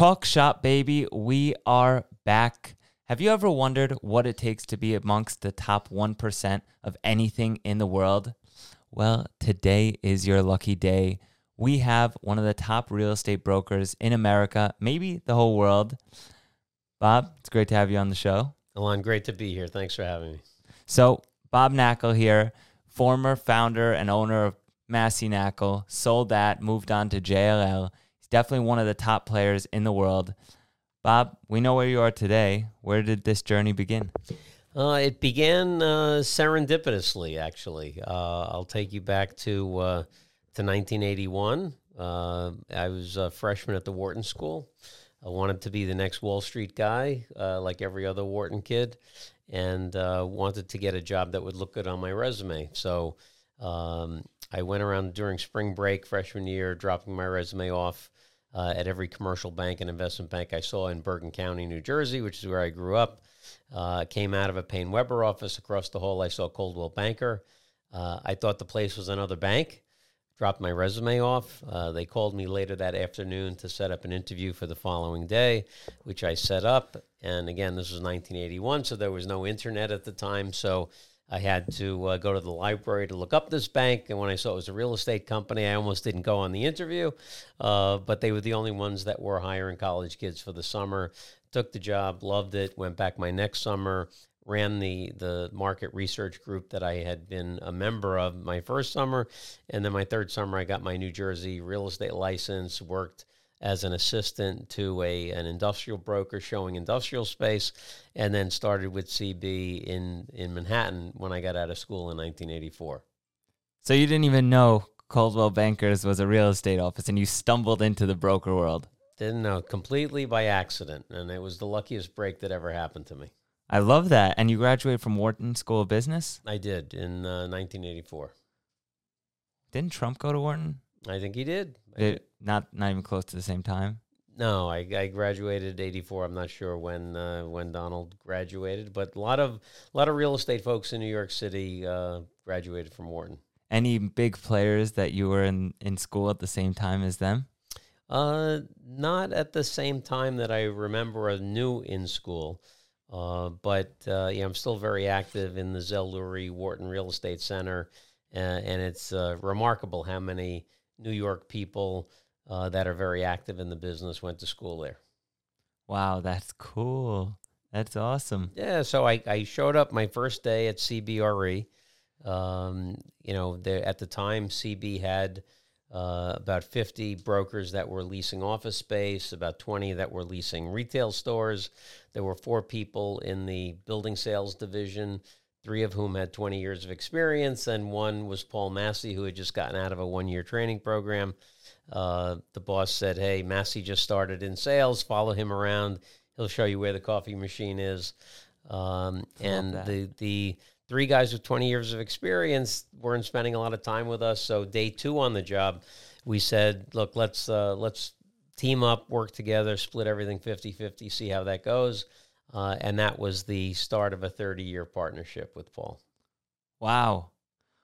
Talk shop, baby. We are back. Have you ever wondered what it takes to be amongst the top 1% of anything in the world? Well, today is your lucky day. We have one of the top real estate brokers in America, maybe the whole world. Bob, it's great to have you on the show. Alon, great to be here. Thanks for having me. So, Bob Knakal here, former founder and owner of Massey Knakal, sold that, moved on to JLL. Definitely one of the top players in the world. Bob, we know where you are today. Where did this journey begin? Uh, it began uh, serendipitously, actually. Uh, I'll take you back to uh, to 1981. Uh, I was a freshman at the Wharton School. I wanted to be the next Wall Street guy, uh, like every other Wharton kid, and wanted to get a job that would look good on my resume. So um, I went around during spring break freshman year, dropping my resume off uh, at every commercial bank and investment bank I saw in Bergen County, New Jersey, which is where I grew up. Uh, came out of a Paine Webber office across the hall. I saw Coldwell Banker. Uh, I thought the place was another bank. Dropped my resume off. Uh, they called me later that afternoon to set up an interview for the following day, which I set up. And again, this was 1981, so there was no internet at the time. So I had to uh, go to the library to look up this bank, and when I saw it was a real estate company, I almost didn't go on the interview. Uh, but they were the only ones that were hiring college kids for the summer. Took the job, loved it. Went back my next summer, ran the the market research group that I had been a member of my first summer, and then my third summer, I got my New Jersey real estate license. Worked as an assistant to a an industrial broker showing industrial space, and then started with CB in in Manhattan when I got out of school in 1984. So you didn't even know Coldwell Bankers was a real estate office, and you stumbled into the broker world. Didn't know completely by accident, and it was the luckiest break that ever happened to me. I love that. And you graduated from Wharton School of Business. I did in uh, 1984. Didn't Trump go to Wharton? I think he did. Not not even close to the same time. No, I, I graduated '84. I'm not sure when uh, when Donald graduated, but a lot of a lot of real estate folks in New York City uh, graduated from Wharton. Any big players that you were in in school at the same time as them? Uh, not at the same time that I remember a new in school. Uh, but uh, yeah, I'm still very active in the Zell Lurie Wharton Real Estate Center, uh, and it's uh, remarkable how many New York people uh, that are very active in the business went to school there. Wow, that's cool. That's awesome. Yeah, so I, I showed up my first day at CBRE. Um, you know, the, at the time, CB had uh, about 50 brokers that were leasing office space, about 20 that were leasing retail stores. There were four people in the building sales division three of whom had 20 years of experience, and one was Paul Massey, who had just gotten out of a one year training program. Uh, the boss said, Hey, Massey just started in sales, follow him around. He'll show you where the coffee machine is. Um, and the, the three guys with 20 years of experience weren't spending a lot of time with us. So, day two on the job, we said, Look, let's, uh, let's team up, work together, split everything 50 50, see how that goes. Uh, and that was the start of a 30 year partnership with Paul. Wow.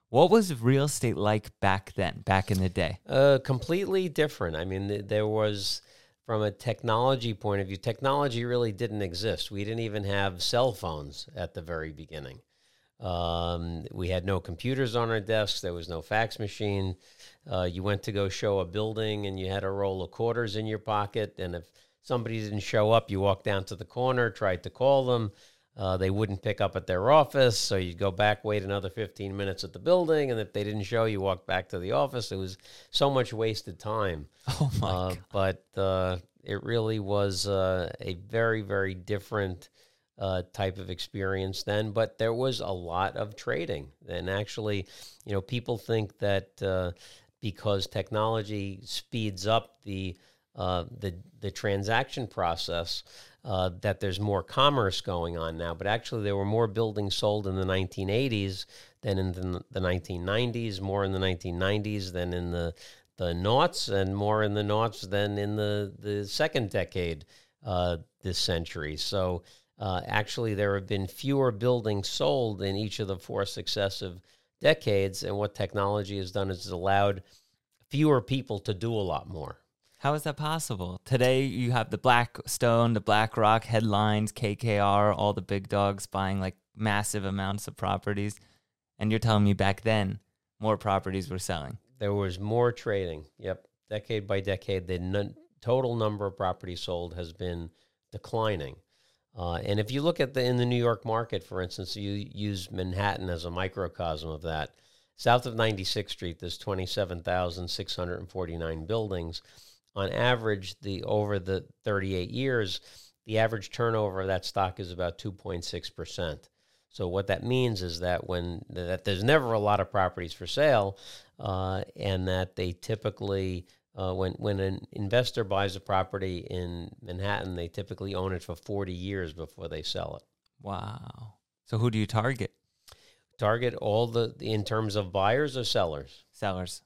What was real estate like back then, back in the day? Uh, completely different. I mean, th- there was, from a technology point of view, technology really didn't exist. We didn't even have cell phones at the very beginning. Um, we had no computers on our desks. There was no fax machine. Uh, you went to go show a building and you had a roll of quarters in your pocket. And if somebody didn't show up, you walked down to the corner, tried to call them. Uh, they wouldn't pick up at their office, so you'd go back, wait another 15 minutes at the building, and if they didn't show, you walked back to the office. It was so much wasted time. Oh my uh, But uh, it really was uh, a very, very different uh, type of experience then. But there was a lot of trading, and actually, you know, people think that uh, because technology speeds up the uh, the the transaction process uh, that there's more commerce going on now. But actually, there were more buildings sold in the 1980s than in the, the 1990s, more in the 1990s than in the the noughts, and more in the noughts than in the the second decade uh, this century. So. Uh, actually, there have been fewer buildings sold in each of the four successive decades, and what technology has done is allowed fewer people to do a lot more. How is that possible? Today you have the Blackstone, the BlackRock headlines, KKR, all the big dogs buying like massive amounts of properties. And you're telling me back then more properties were selling. There was more trading. Yep. Decade by decade, the total number of properties sold has been declining. Uh, and if you look at the in the New York market, for instance, you use Manhattan as a microcosm of that. South of 96th Street, there's 27,649 buildings. On average, the over the 38 years, the average turnover of that stock is about 2.6 percent. So what that means is that when that there's never a lot of properties for sale, uh, and that they typically uh, when when an investor buys a property in Manhattan, they typically own it for 40 years before they sell it. Wow. So who do you target? Target all the in terms of buyers or sellers. Sellers.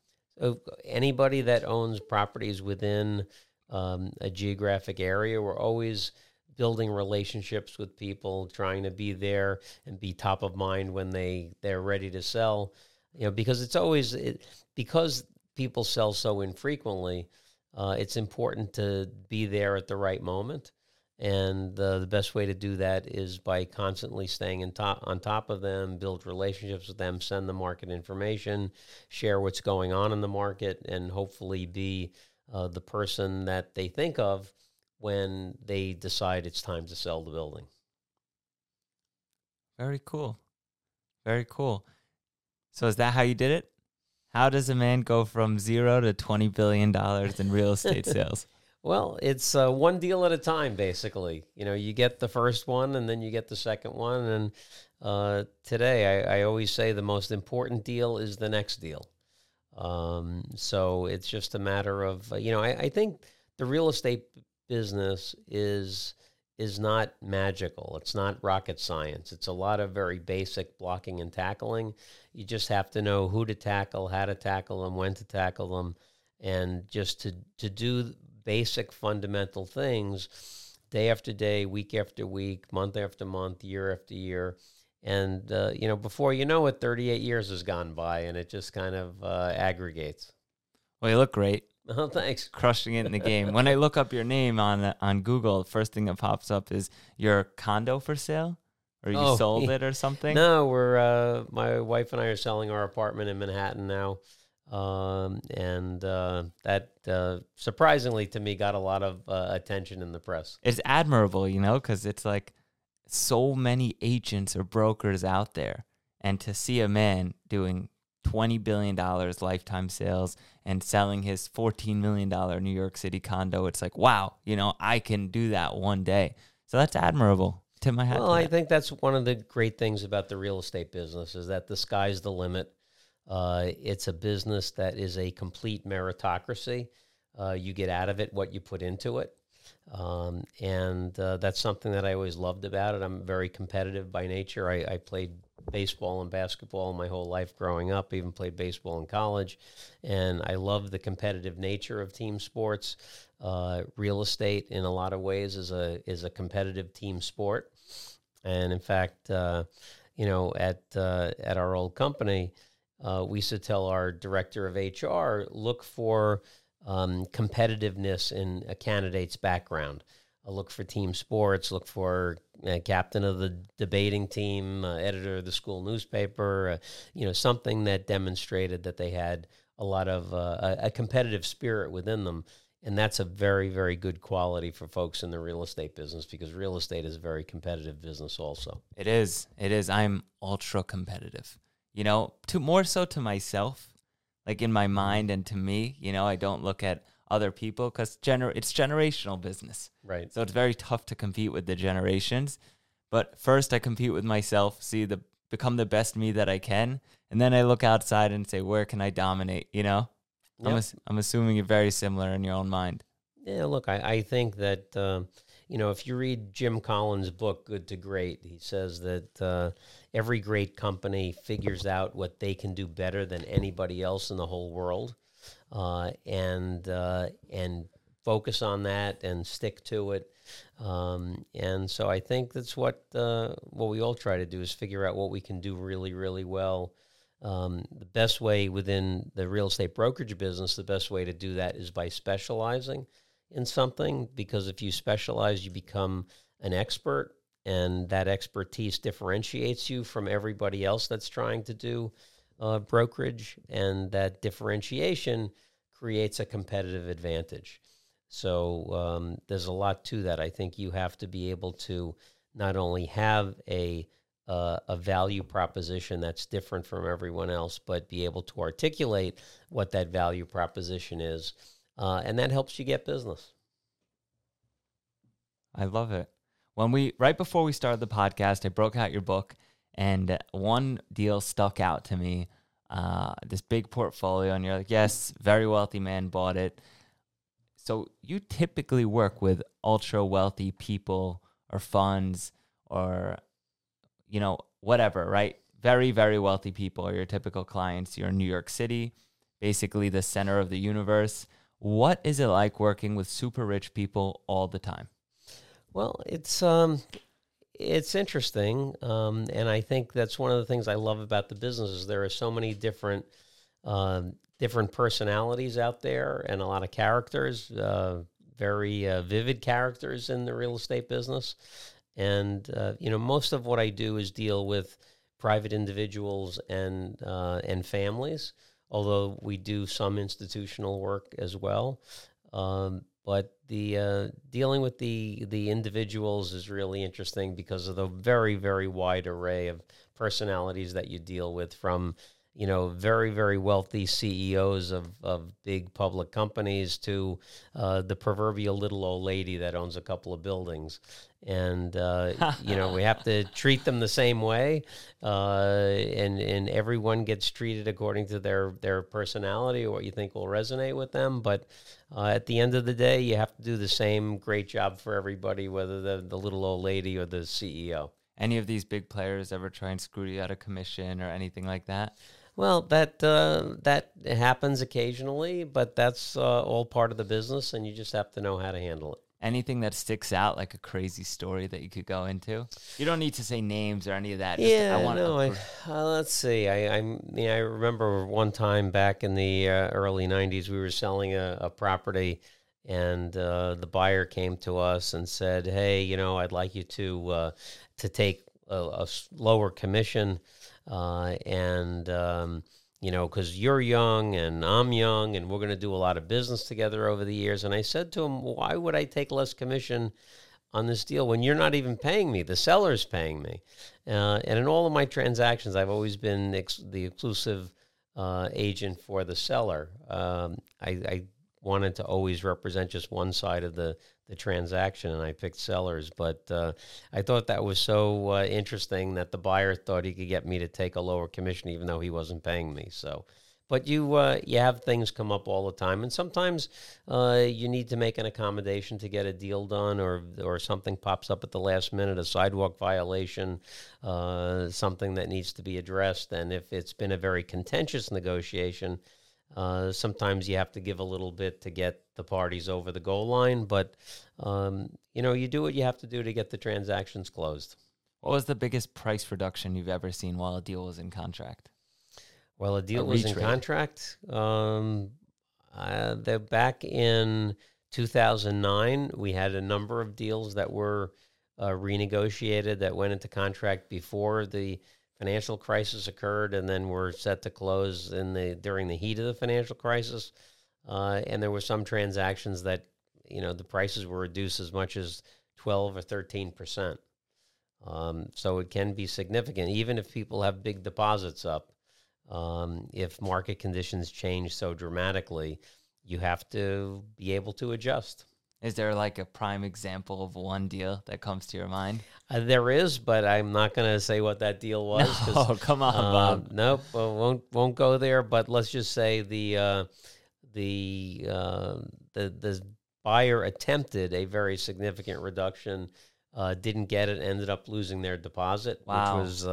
Anybody that owns properties within um, a geographic area, we're always building relationships with people, trying to be there and be top of mind when they they're ready to sell. You know, because it's always it, because people sell so infrequently, uh, it's important to be there at the right moment. And uh, the best way to do that is by constantly staying in top, on top of them, build relationships with them, send the market information, share what's going on in the market, and hopefully be uh, the person that they think of when they decide it's time to sell the building. Very cool. Very cool. So, is that how you did it? How does a man go from zero to twenty billion dollars in real estate sales? Well, it's uh, one deal at a time, basically. You know, you get the first one, and then you get the second one. And uh, today, I, I, always say the most important deal is the next deal. Um, so it's just a matter of uh, you know, I, I think the real estate business is is not magical. It's not rocket science. It's a lot of very basic blocking and tackling. You just have to know who to tackle, how to tackle them, when to tackle them, and just to, to do basic fundamental things day after day, week after week, month after month, year after year. And, uh, you know, before you know it, 38 years has gone by and it just kind of uh, aggregates. Well, you look great. Oh, thanks. Crushing it in the game. when I look up your name on on Google, the first thing that pops up is your condo for sale, or you oh, sold it or something. No, we're uh, my wife and I are selling our apartment in Manhattan now, um, and uh, that uh, surprisingly to me got a lot of uh, attention in the press. It's admirable, you know, because it's like so many agents or brokers out there, and to see a man doing $20 billion lifetime sales and selling his $14 million New York City condo. It's like, wow, you know, I can do that one day. So that's admirable. My hat. Well, I think that's one of the great things about the real estate business is that the sky's the limit. Uh, it's a business that is a complete meritocracy. Uh, you get out of it what you put into it. Um, and uh, that's something that I always loved about it. I'm very competitive by nature. I, I played baseball and basketball my whole life growing up, even played baseball in college. And I love the competitive nature of team sports. Uh, real estate, in a lot of ways, is a, is a competitive team sport. And in fact, uh, you know, at, uh, at our old company, uh, we used to tell our director of HR, look for um, competitiveness in a candidate's background. I'll look for team sports, look for uh, captain of the debating team, uh, editor of the school newspaper, uh, you know, something that demonstrated that they had a lot of uh, a, competitive spirit within them. And that's a very, very good quality for folks in the real estate business because real estate is a very competitive business also. It is. It is. I'm ultra competitive. You know, to more so to myself, like in my mind and to me, you know, I don't look at other people because gener- it's generational business. Right. So it's very tough to compete with the generations. But first, I compete with myself, see the become the best me that I can, and then I look outside and say, where can I dominate? You know, yep. I'm ass- I'm assuming you're very similar in your own mind. Yeah. Look, I I think that. Uh, you know, if you read Jim Collins' book, Good to Great, he says that uh, every great company figures out what they can do better than anybody else in the whole world uh, and uh, and focus on that and stick to it. Um, and so I think that's what uh, what we all try to do is figure out what we can do really really well. Um, the best way within the real estate brokerage business, the best way to do that is by specializing in something. Because if you specialize, you become an expert, and that expertise differentiates you from everybody else that's trying to do uh, brokerage, and that differentiation creates a competitive advantage. So um, there's a lot to that. I think you have to be able to not only have a uh, a value proposition that's different from everyone else, but be able to articulate what that value proposition is, uh, and that helps you get business. I love it. When we right before we started the podcast, I broke out your book, and one deal stuck out to me. Uh, this big portfolio, and you're like, yes, very wealthy man bought it. So you typically work with ultra wealthy people or funds or you know whatever, right? Very very wealthy people are your typical clients. You're in New York City, basically the center of the universe. What is it like working with super rich people all the time? Well, it's um, it's interesting, um, and I think that's one of the things I love about the business is there are so many different um, different personalities out there and a lot of characters, uh, very uh, vivid characters in the real estate business. And uh, you know, most of what I do is deal with private individuals and uh, and families, although we do some institutional work as well. Um, but the uh, dealing with the the individuals is really interesting because of the very very wide array of personalities that you deal with from you know, very, very wealthy CEOs of, of big public companies to uh, the proverbial little old lady that owns a couple of buildings. And, uh, you know, we have to treat them the same way. Uh, and, and everyone gets treated according to their, their personality or what you think will resonate with them. But uh, at the end of the day, you have to do the same great job for everybody, whether the, the little old lady or the CEO. Any of these big players ever try and screw you out of commission or anything like that? Well, that uh, that happens occasionally, but that's uh, all part of the business, and you just have to know how to handle it. Anything that sticks out, like a crazy story that you could go into. You don't need to say names or any of that. Just, yeah, I want no. I, uh, let's see. I I, I remember one time back in the uh, early '90s, we were selling a, a property, and uh, the buyer came to us and said, "Hey, you know, I'd like you to uh, to take a, a lower commission." Uh, and um, you know, because you're young and I'm young, and we're going to do a lot of business together over the years. And I said to him, why would I take less commission on this deal when you're not even paying me? The seller's paying me. Uh, and in all of my transactions, I've always been ex- the exclusive uh, agent for the seller. Um, I, I wanted to always represent just one side of the the transaction, and I picked sellers. But uh, I thought that was so uh, interesting that the buyer thought he could get me to take a lower commission, even though he wasn't paying me. So, but you uh, you have things come up all the time, and sometimes uh, you need to make an accommodation to get a deal done, or or something pops up at the last minute, a sidewalk violation, uh, something that needs to be addressed. And if it's been a very contentious negotiation uh, sometimes you have to give a little bit to get the parties over the goal line, but um, you know you do what you have to do to get the transactions closed. What was the biggest price reduction you've ever seen while a deal was in contract? Well, a deal a was in contract. Um, uh, the, back in 2009, we had a number of deals that were uh, renegotiated that went into contract before the financial crisis occurred, and then were set to close in the during the heat of the financial crisis. Uh, and there were some transactions that you know the prices were reduced as much as twelve or thirteen percent. Um, so it can be significant, even if people have big deposits up. Um, if market conditions change so dramatically, you have to be able to adjust. Is there like a prime example of one deal that comes to your mind? Uh, there is, but I'm not going to say what that deal was. Oh, come on, uh, Bob. Nope, uh, won't won't go there. But let's just say the uh, the uh, the the buyer attempted a very significant reduction, uh, didn't get it, ended up losing their deposit, wow. which was.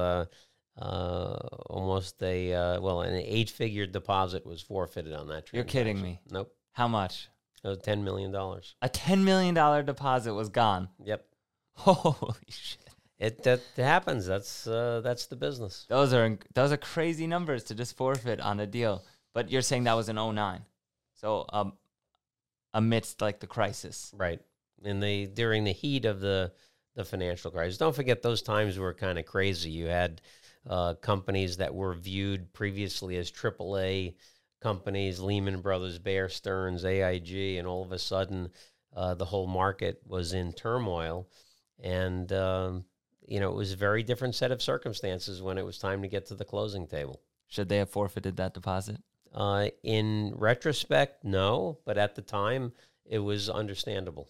almost a well, an eight-figure deposit was forfeited on that. You're kidding me. Nope. How much? It was ten million dollars. A ten million dollar deposit was gone. Yep. Holy shit! It that happens. That's uh, that's the business. Those are those are crazy numbers to just forfeit on a deal. But you're saying that was in 09. So um, amidst like the crisis. Right. In the during the heat of the the financial crisis. Don't forget those times were kind of crazy. You had uh, companies that were viewed previously as AAA companies, Lehman Brothers, Bear Stearns, AIG, and all of a sudden uh, the whole market was in turmoil. And, um, you know, it was a very different set of circumstances when it was time to get to the closing table. Should they have forfeited that deposit? Uh, in retrospect, no, but at the time, it was understandable.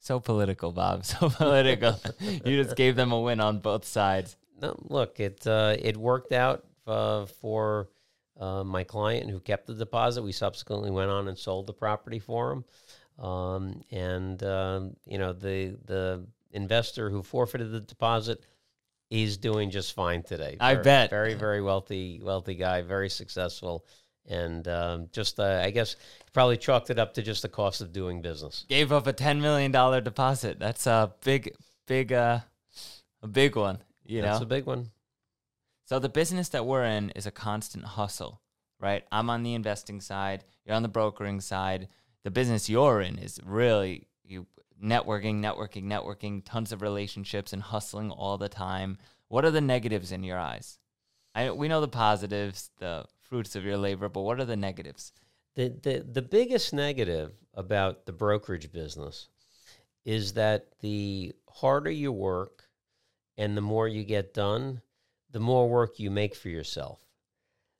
So political, Bob. So political. you just gave them a win on both sides. No, look, it uh, it worked out uh, for uh, my client who kept the deposit. We subsequently went on and sold the property for him, um, and um, you know the the investor who forfeited the deposit, he's doing just fine today. I very, bet. Very very wealthy wealthy guy, very successful, and um, just uh, I guess probably chalked it up to just the cost of doing business. Gave up a ten million dollar deposit. That's a big big uh a big one. You That's know, a big one. So the business that we're in is a constant hustle, right? I'm on the investing side, you're on the brokering side. The business you're in is really you networking, networking, networking, tons of relationships and hustling all the time. What are the negatives in your eyes? I we know the positives, the fruits of your labor, but what are the negatives? The the the biggest negative about the brokerage business is that the harder you work and the more you get done, the more work you make for yourself.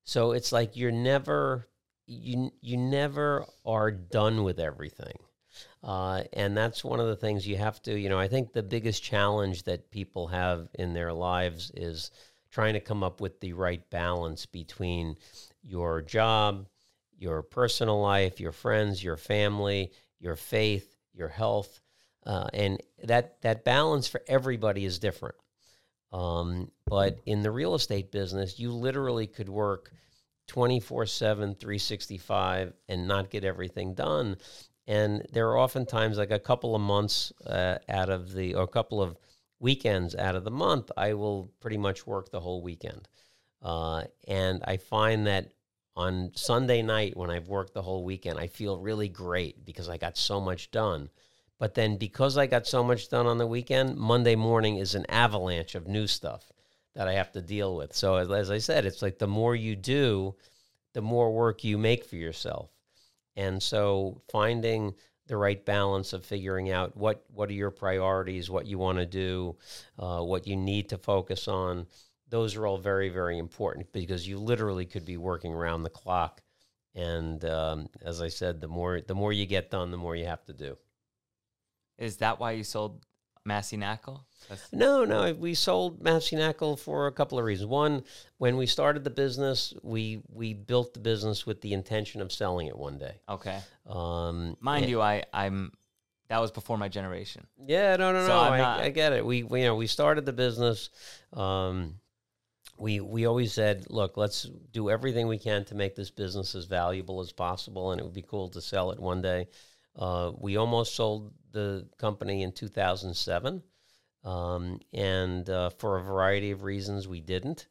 So it's like you're never you you never are done with everything. Uh, and that's one of the things you have to, you know, I think the biggest challenge that people have in their lives is trying to come up with the right balance between your job, your personal life, your friends, your family, your faith, your health, uh, and that that balance for everybody is different. Um, but in the real estate business, you literally could work 24 7, 365 and not get everything done. And there are oftentimes like a couple of months uh, out of the, or a couple of weekends out of the month, I will pretty much work the whole weekend. Uh, and I find that on Sunday night, when I've worked the whole weekend, I feel really great because I got so much done. But then because I got so much done on the weekend, Monday morning is an avalanche of new stuff that I have to deal with. So as, as I said, it's like the more you do, the more work you make for yourself. And so finding the right balance of figuring out what what are your priorities, what you want to do, uh, what you need to focus on. Those are all very very important because you literally could be working around the clock. And um, as I said, the more the more you get done, the more you have to do. Is that why you sold Massey Knakal? No, no. We sold Massey Knakal for a couple of reasons. One, when we started the business, we we built the business with the intention of selling it one day. Okay. Um, Mind you, I I'm that was before my generation. Yeah, no, no, So no. I, I get it. We, we you know we started the business. Um, we we always said, look, let's do everything we can to make this business as valuable as possible, and it would be cool to sell it one day. Uh, we almost sold the company in 2007, um, and uh, for a variety of reasons, we didn't.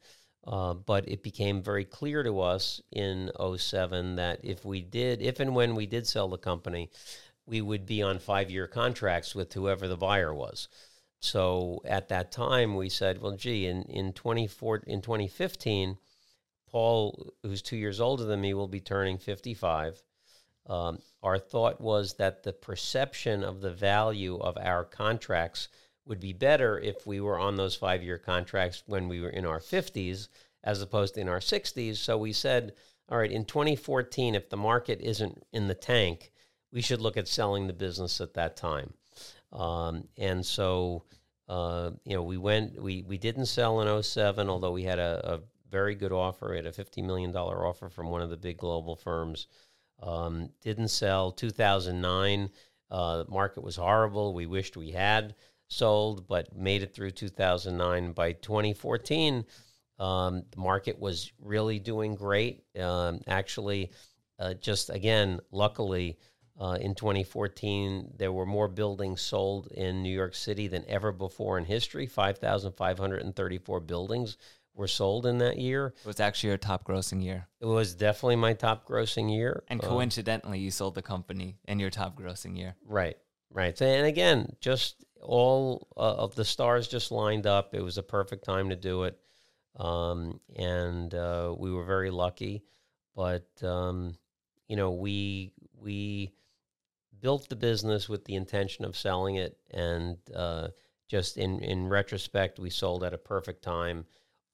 Uh, but it became very clear to us in 07 that if we did, if and when we did sell the company, we would be on five year contracts with whoever the buyer was. So at that time, we said, well, gee, in, in, 24, in 2015, Paul, who's two years older than me, will be turning 55. Um, our thought was that the perception of the value of our contracts would be better if we were on those five year contracts when we were in our 50s as opposed to in our 60s. So we said, all right, in 2014, if the market isn't in the tank, we should look at selling the business at that time. Um, and so, uh, you know, we went, we, we didn't sell in 07, although we had a, a very good offer. We had a $50 million offer from one of the big global firms. Um, didn't sell 2009. Uh, market was horrible. We wished we had sold, but made it through 2009. By 2014, um, the market was really doing great. Um, actually, uh, just again, luckily, Uh, in 2014, there were more buildings sold in New York City than ever before in history. 5,534 buildings were sold in that year. It was actually your top grossing year. It was definitely my top grossing year. And Uh, coincidentally, you sold the company in your top grossing year. Right, right. So, and again, just all uh, of the stars just lined up. It was a perfect time to do it, um, and uh, we were very lucky. But um, you know, we we built the business with the intention of selling it, and uh, just in in retrospect, we sold at a perfect time,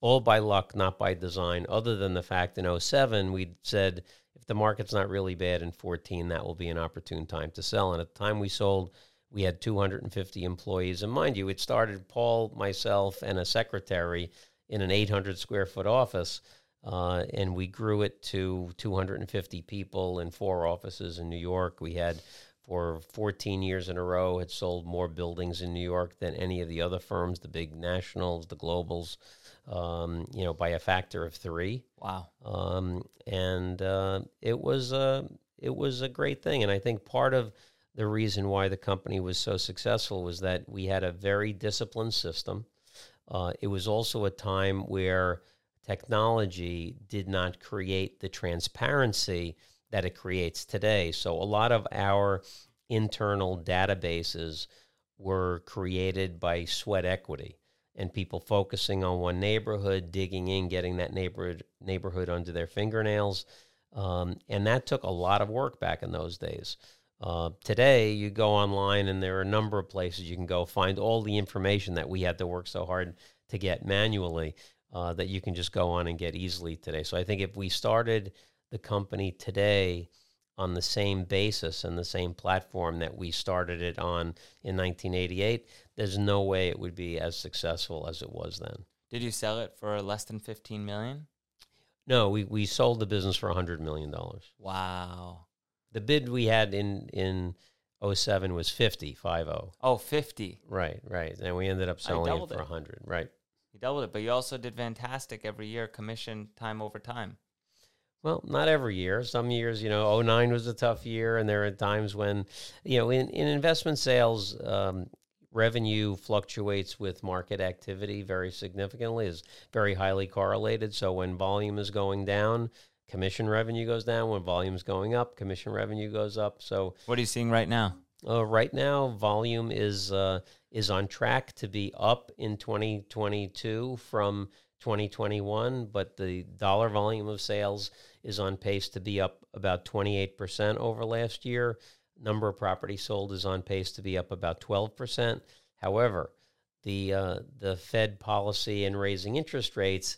all by luck, not by design. Other than the fact in 07, we said if the market's not really bad in 14, that will be an opportune time to sell. And at the time we sold, we had 250 employees. And mind you, it started Paul, myself, and a secretary in an 800 square foot office. Uh, and we grew it to 250 people in four offices in New York. We had, for 14 years in a row, had sold more buildings in New York than any of the other firms, the big nationals, the globals, um, you know, by a factor of three Wow. um, and uh, it was a it was a great thing. And I think part of the reason why the company was so successful was that we had a very disciplined system. Uh, it was also a time where technology did not create the transparency that it creates today. So a lot of our internal databases were created by sweat equity and people focusing on one neighborhood, digging in, getting that neighborhood neighborhood under their fingernails, um, and that took a lot of work back in those days. Uh, today, you go online, and there are a number of places you can go find all the information that we had to work so hard to get manually. Uh, that you can just go on and get easily today. So I think if we started the company today on the same basis and the same platform that we started it on in 1988, there's no way it would be as successful as it was then. Did you sell it for less than 15 million? No, we, we sold the business for $100 million. Wow. The bid we had in, in 07 was 50, 50. Oh, 50. Right, right. And we ended up selling it for it. 100. Right. You doubled it, but you also did fantastic every year, commission time over time. Well, not every year. Some years, you know, 09 was a tough year, and there are times when, you know, in, in investment sales, um, revenue fluctuates with market activity very significantly, is very highly correlated. So when volume is going down, commission revenue goes down. When volume is going up, commission revenue goes up. So What are you seeing right now? uh, right now, volume is uh, is on track to be up in 2022 from 2021, but the dollar volume of sales is on pace to be up about 28% over last year. Number of properties sold is on pace to be up about 12%. However, the uh, the Fed policy in raising interest rates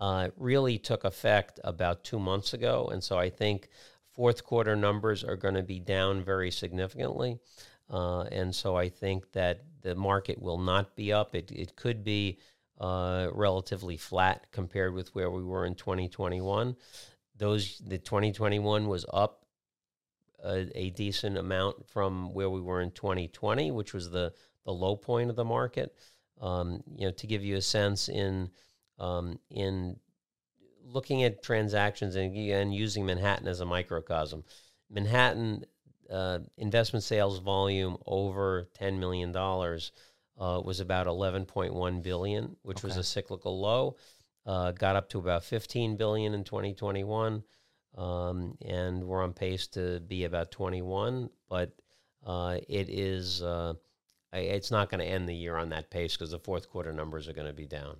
uh, really took effect about two months ago, and so I think fourth quarter numbers are going to be down very significantly. Uh, and so I think that the market will not be up. It, it could be uh, relatively flat compared with where we were in 2021. Those the 2021 was up a, a decent amount from where we were in 2020, which was the the low point of the market. Um, you know, to give you a sense in um, in looking at transactions and, and using Manhattan as a microcosm, Manhattan uh, investment sales volume over $10 million uh, was about 11.1 billion, which was a cyclical low. Uh, got up to about 15 billion in 2021, um, and we're on pace to be about 21. But uh, it is uh, I- it's not going to end the year on that pace because the fourth quarter numbers are going to be down.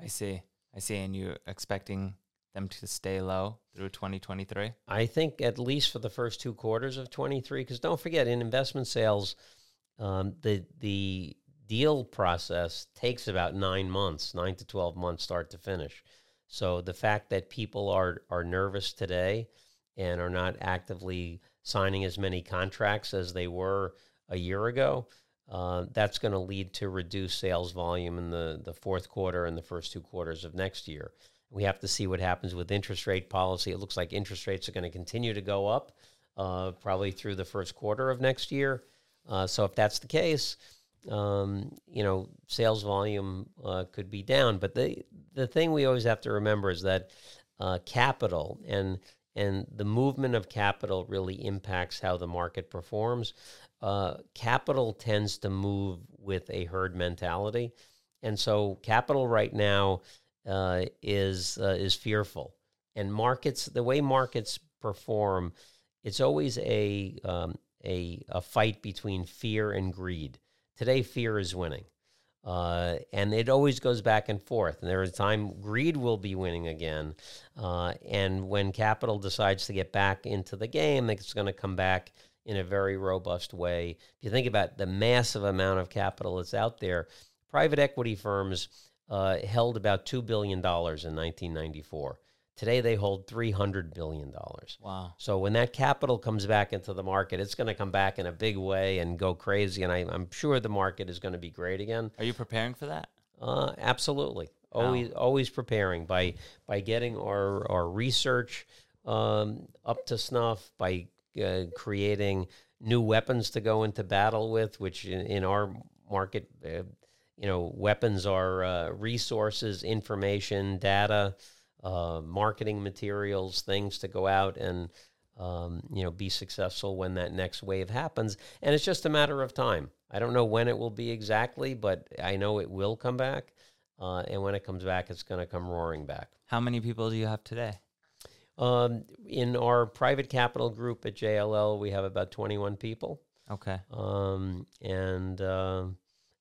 I see. I see. And you're expecting them to stay low through 2023? I think at least for the first two quarters of 23, because don't forget, in investment sales, um, the the deal process takes about nine months, nine to 12 months, start to finish. So the fact that people are are nervous today and are not actively signing as many contracts as they were a year ago, uh, that's going to lead to reduced sales volume in the, the fourth quarter and the first two quarters of next year. We have to see what happens with interest rate policy. It looks like interest rates are going to continue to go up uh, probably through the first quarter of next year. Uh, so if that's the case, um, you know, sales volume uh, could be down. But the the thing we always have to remember is that uh, capital and and the movement of capital really impacts how the market performs. Uh, capital tends to move with a herd mentality, and so capital right now uh, is uh, is fearful. And markets, the way markets perform, it's always a um, a, a fight between fear and greed. Today, fear is winning. Uh, and it always goes back and forth. And there is time greed will be winning again. Uh, and when capital decides to get back into the game, it's going to come back in a very robust way. If you think about the massive amount of capital that's out there, private equity firms uh, held about $2 billion in 1994. Today they hold $300 billion. Wow. So when that capital comes back into the market, it's going to come back in a big way and go crazy. And I, am sure the market is going to be great again. Are you preparing for that? Uh, absolutely. Always, always preparing by by getting our our research um, up to snuff, by uh, creating new weapons to go into battle with, which in, in our market, uh, you know, weapons are uh, resources, information, data uh, marketing materials, things to go out and um, you know be successful when that next wave happens. And it's just a matter of time. I don't know when it will be exactly, but I know it will come back. Uh, and when it comes back, it's going to come roaring back. How many people do you have today? Um, in our private capital group at JLL, we have about 21 people. Okay. Um, and, uh,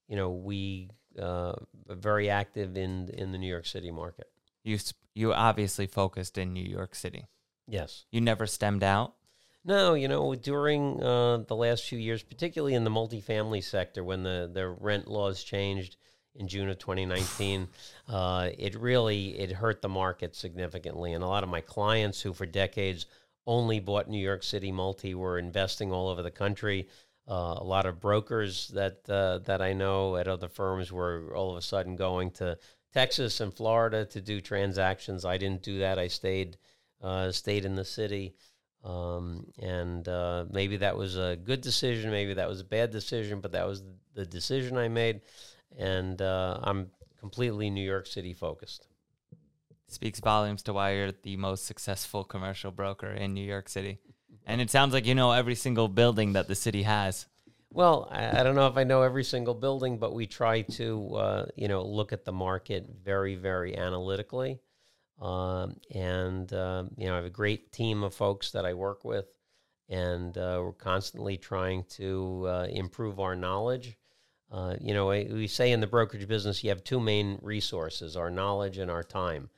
you know, we uh, are very active in, in the New York City market. You you obviously focused in New York City. Yes. You never stemmed out. No, you know, during uh, the last few years, particularly in the multifamily sector, when the, the rent laws changed in June of 2019, uh, it really it hurt the market significantly. And a lot of my clients, who for decades only bought New York City multi, were investing all over the country. Uh, a lot of brokers that uh, that I know at other firms were all of a sudden going to Texas and Florida to do transactions. I didn't do that. I stayed uh, stayed in the city, um, and uh, maybe that was a good decision. Maybe that was a bad decision, but that was the decision I made, and uh, I'm completely New York City focused. Speaks volumes to why you're the most successful commercial broker in New York City. And it sounds like you know every single building that the city has. Well, I, I, don't know if I know every single building, but we try to, uh, you know, look at the market very, very analytically. Um, and, um, you know, I have a great team of folks that I work with, and uh, we're constantly trying to uh, improve our knowledge. Uh, you know, we say in the brokerage business, you have two main resources our knowledge and our time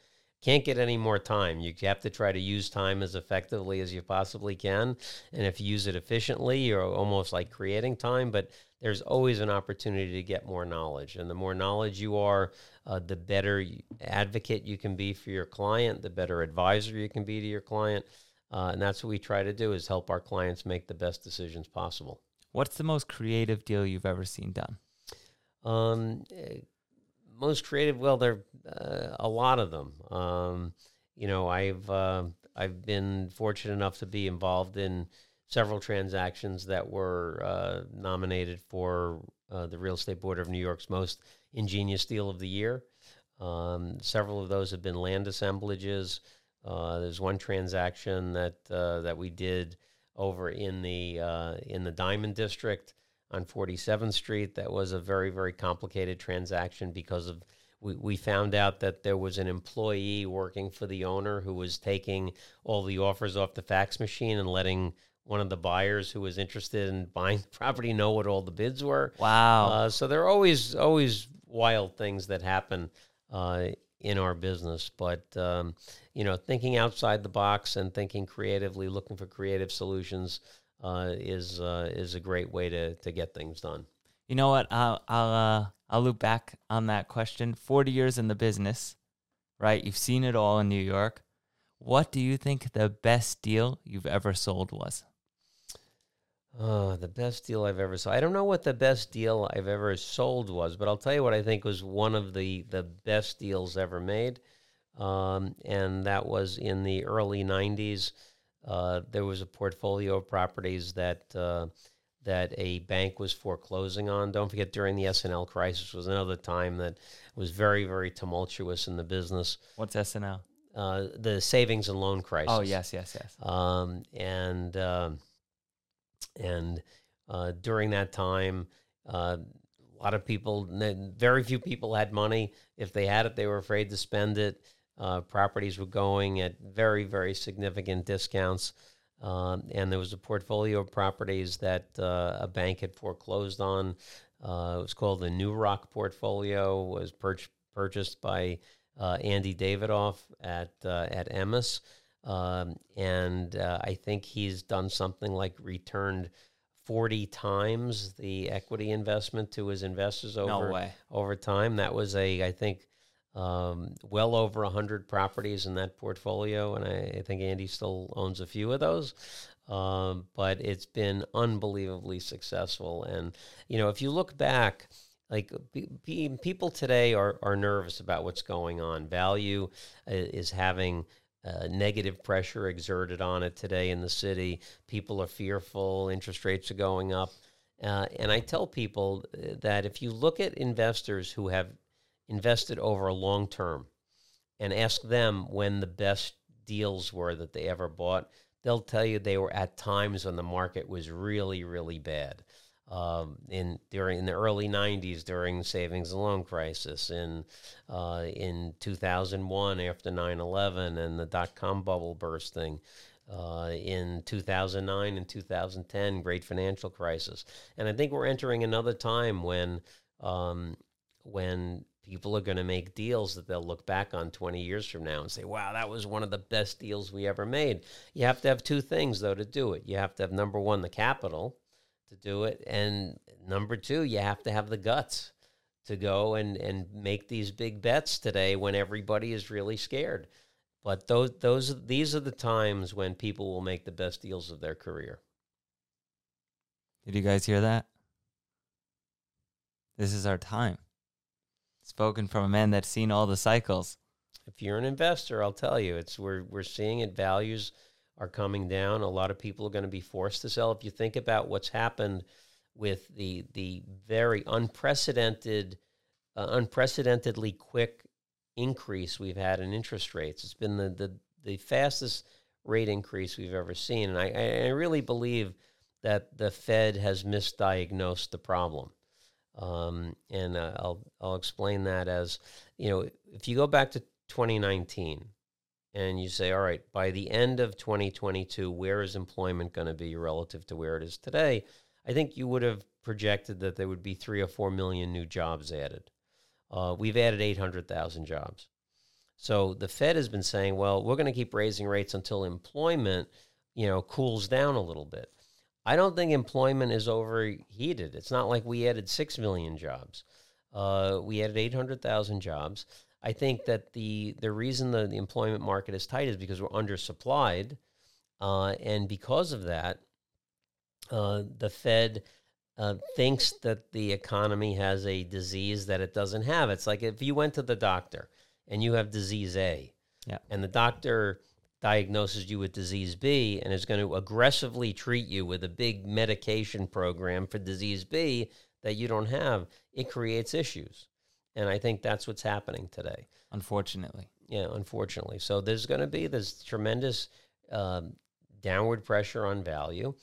can't get any more time. You have to try to use time as effectively as you possibly can. And if you use it efficiently, you're almost like creating time, but there's always an opportunity to get more knowledge. And the more knowledge you are, uh, the better advocate you can be for your client, the better advisor you can be to your client. Uh, and that's what we try to do is help our clients make the best decisions possible. What's the most creative deal you've ever seen done? Um, most creative, well, there uh, a lot of them. Um, you know, I've uh, I've been fortunate enough to be involved in several transactions that were uh, nominated for uh, the Real Estate Board of New York's most ingenious deal of the year. Um, several of those have been land assemblages. Uh, there's one transaction that uh, that we did over in the in the Diamond District on 47th Street. That was a very, very complicated transaction because of we, we found out that there was an employee working for the owner who was taking all the offers off the fax machine and letting one of the buyers who was interested in buying the property know what all the bids were. Wow. Uh, so there are always always wild things that happen uh, in our business, but um, you know, thinking outside the box and thinking creatively, looking for creative solutions uh, is uh, is a great way to to get things done. You know what? I'll I'll uh, I'll loop back on that question. Forty years in the business, right? You've seen it all in New York. What do you think the best deal you've ever sold was? Oh, the best deal I've ever sold. I don't know what the best deal I've ever sold was, but I'll tell you what I think was one of the the best deals ever made, um, and that was in the early '90s. Uh, there was a portfolio of properties that uh, that a bank was foreclosing on. Don't forget, during the S&L crisis was another time that was very, very tumultuous in the business. What's S&L? uh, the savings and loan crisis. Oh yes, yes, yes. Um, and um and uh, during that time, uh, a lot of people, very few people had money. If they had it, they were afraid to spend it. Uh, properties were going at very, very significant discounts. Um, and there was a portfolio of properties that uh, a bank had foreclosed on. Uh, it was called the New Rock portfolio. Was purch- purchased by uh, Andy Davidoff at uh, at Emmis, um, and uh, I think he's done something like returned forty times the equity investment to his investors over No over time. That was a I think um, well over hundred properties in that portfolio, and I, I think Andy still owns a few of those. Um, but it's been unbelievably successful, and you know if you look back like pe- pe- people today are, are nervous about what's going on. Value uh, is having uh, negative pressure exerted on it today in the city. People are fearful. Interest rates are going up. Uh, and I tell people uh, that if you look at investors who have invested over a long term and ask them when the best deals were that they ever bought, they'll tell you they were at times when the market was really, really bad. Um, in during in the early '90s during the savings and loan crisis, in uh, in 2001 after 9/11 and the dot com bubble bursting, uh, in 2009 and 2010 great financial crisis, and I think we're entering another time when um, when people are going to make deals that they'll look back on 20 years from now and say, wow, that was one of the best deals we ever made. You have to have two things, though, to do it. You have to have number one, the capital to do it. And number two, you have to have the guts to go and, and make these big bets today when everybody is really scared. But those those these are the times when people will make the best deals of their career. Did you guys hear that? This is our time. Spoken from a man that's seen all the cycles. If you're an investor, I'll tell you, it's we're we're seeing it. Values are coming down. A lot of people are going to be forced to sell. If you think about what's happened with the the very unprecedented, uh, unprecedentedly quick increase we've had in interest rates, it's been the the, the fastest rate increase we've ever seen, and I, I really believe that the Fed has misdiagnosed the problem. Um, and uh, I'll I'll explain that as you know if you go back to 2019 and you say all right by the end of 2022 where is employment going to be relative to where it is today I think you would have projected that there would be three or four million new jobs added. Uh, we've added 800,000 jobs. So the Fed has been saying, well, we're going to keep raising rates until employment, you know, cools down a little bit. I don't think employment is overheated. It's not like we added 6 million jobs. Uh, we added 800,000 jobs. I think that the, the reason the, the employment market is tight is because we're undersupplied. Uh, and because of that, uh, the Fed uh, thinks that the economy has a disease that it doesn't have. It's like if you went to the doctor and you have disease A, Yeah. and the doctor diagnoses you with disease B and is going to aggressively treat you with a big medication program for disease B that you don't have, it creates issues. And I think that's what's happening today. Unfortunately. Yeah, unfortunately. So there's going to be this tremendous um, downward pressure on value.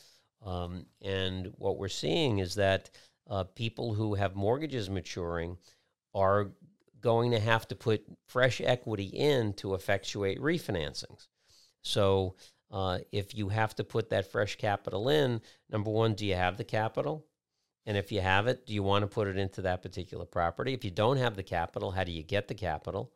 Um, and what we're seeing is that uh, people who have mortgages maturing are going to have to put fresh equity in to effectuate refinancings. So uh, if you have to put that fresh capital in, number one, do you have the capital? And if you have it, do you want to put it into that particular property? If you don't have the capital, how do you get the capital?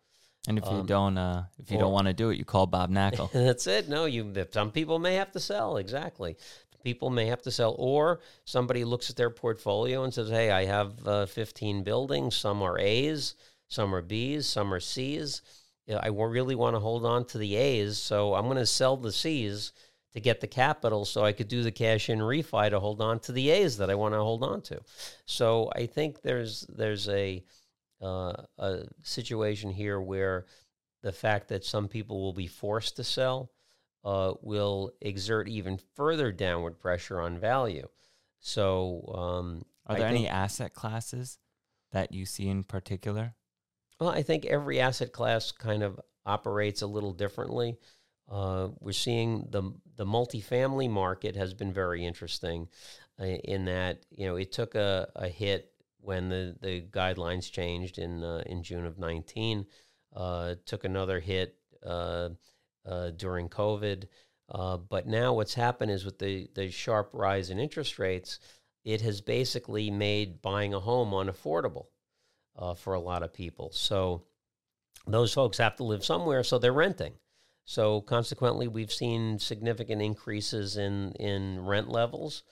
And if you Um, don't, uh, if you or- don't want to do it, you call Bob Knakal. That's it. No, you. Some people may have to sell. Exactly. People may have to sell, or somebody looks at their portfolio and says, "Hey, I have uh, 15 buildings. Some are A's, some are B's, some are C's. I really want to hold on to the A's, so I'm going to sell the C's to get the capital, so I could do the cash in refi to hold on to the A's that I want to hold on to. So I think there's there's a uh, a situation here where the fact that some people will be forced to sell uh, will exert even further downward pressure on value. So, um, Are there any asset classes that you see in particular? Well, I think every asset class kind of operates a little differently. Uh, we're seeing the the multifamily market has been very interesting uh, in that you know it took a, a hit when the, the guidelines changed in uh, in June of 19. Uh, took another hit uh, during COVID, but now what's happened is with the the sharp rise in interest rates, it has basically made buying a home unaffordable for a lot of people. So those folks have to live somewhere, so they're renting. So consequently, we've seen significant increases in in rent levels.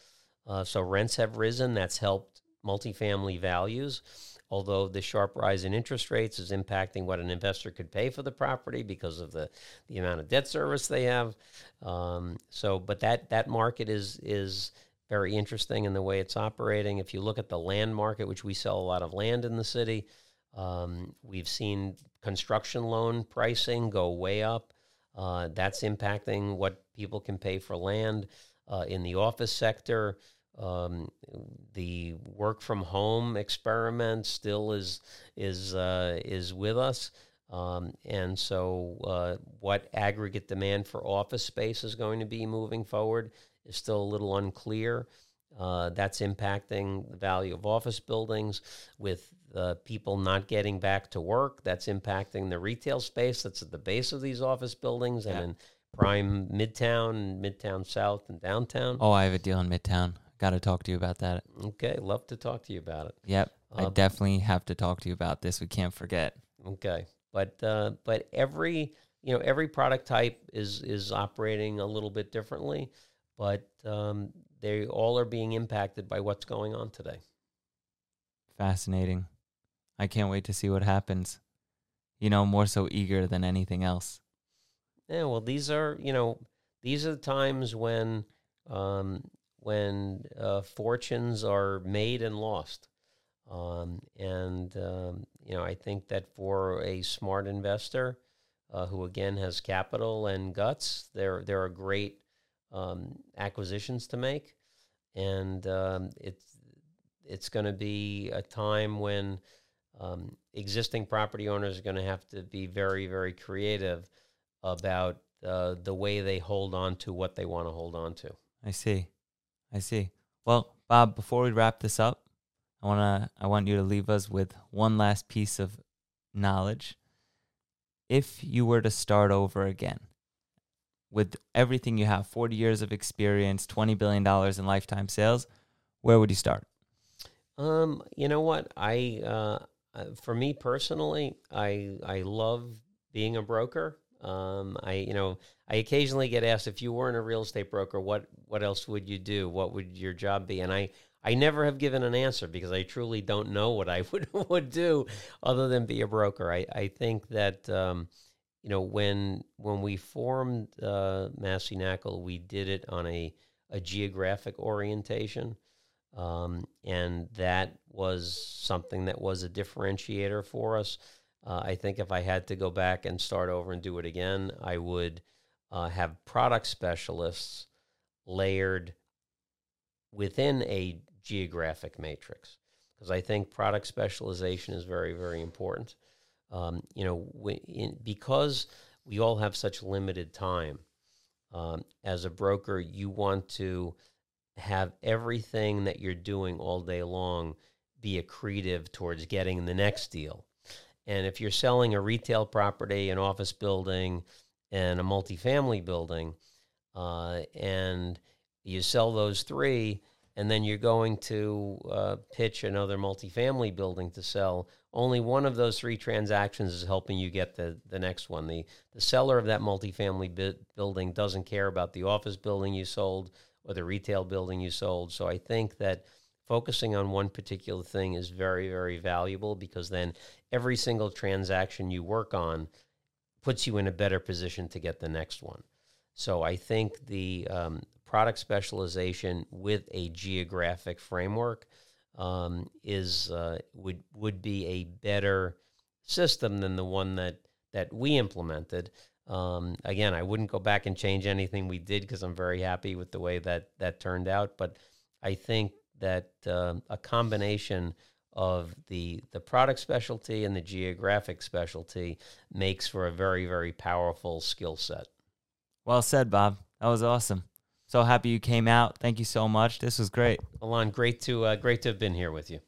Uh, so rents have risen. That's helped multifamily values. Although the sharp rise in interest rates is impacting what an investor could pay for the property because of the, the amount of debt service they have. Um, so, but that that market is is very interesting in the way it's operating. If you look at the land market, which we sell a lot of land in the city, um, we've seen construction loan pricing go way up. Uh, that's impacting what people can pay for land. Uh, in the office sector, um, the work from home experiment still is is uh, is with us, um, and so uh, what aggregate demand for office space is going to be moving forward is still a little unclear. Uh, that's impacting the value of office buildings with uh, people not getting back to work. That's impacting the retail space that's at the base of these office buildings yeah. and in prime Midtown, Midtown South, and downtown. Oh, I have a deal in Midtown. Got to talk to you about that. Okay, love to talk to you about it. Yep, uh, I definitely have to talk to you about this. We can't forget. Okay, but uh, but every you know every product type is is operating a little bit differently, but um, they all are being impacted by what's going on today. Fascinating. I can't wait to see what happens. You know, more so eager than anything else. Yeah, well, these are you know these are the times when um, when uh, fortunes are made and lost, um, and um, you know I think that for a smart investor uh, who again has capital and guts, there there are great um, acquisitions to make, and um, it's it's going to be a time when um, existing property owners are going to have to be very, very creative about uh, the way they hold on to what they want to hold on to. I see. I see. Well, Bob, before we wrap this up, I want to I want you to leave us with one last piece of knowledge. If you were to start over again with everything you have, 40 years of experience, 20 billion dollars in lifetime sales, where would you start? Um, you know what? I uh, for me personally, I I love being a broker. Um, I you know I occasionally get asked if you weren't a real estate broker, what what else would you do? What would your job be? And I I never have given an answer because I truly don't know what I would would do other than be a broker. I I think that. Um, you know when when we formed uh, Massey Knakal, we did it on a a geographic orientation. Um, and that was something that was a differentiator for us. Uh, I think if I had to go back and start over and do it again, I would uh, have product specialists layered within a geographic matrix because I think product specialization is very, very important. Um, you know, we, in, because we all have such limited time, um, as a broker, you want to have everything that you're doing all day long be accretive towards getting the next deal. And if you're selling a retail property, an office building, and a multifamily building, uh, and you sell those three, and then you're going to uh, pitch another multifamily building to sell, only one of those three transactions is helping you get the, the next one. The, the seller of that multifamily bi- building doesn't care about the office building you sold or the retail building you sold. So I think that focusing on one particular thing is very, very valuable because then every single transaction you work on puts you in a better position to get the next one. So I think the um, product specialization with a geographic framework um, is uh, would would be a better system than the one that that we implemented. Um, again, I wouldn't go back and change anything we did because I'm very happy with the way that that turned out. But I think that uh, a combination of the the product specialty and the geographic specialty makes for a very very powerful skill set. Well said, Bob. That was awesome. So happy you came out. Thank you so much. This was great. Alon, great to uh, great to have been here with you.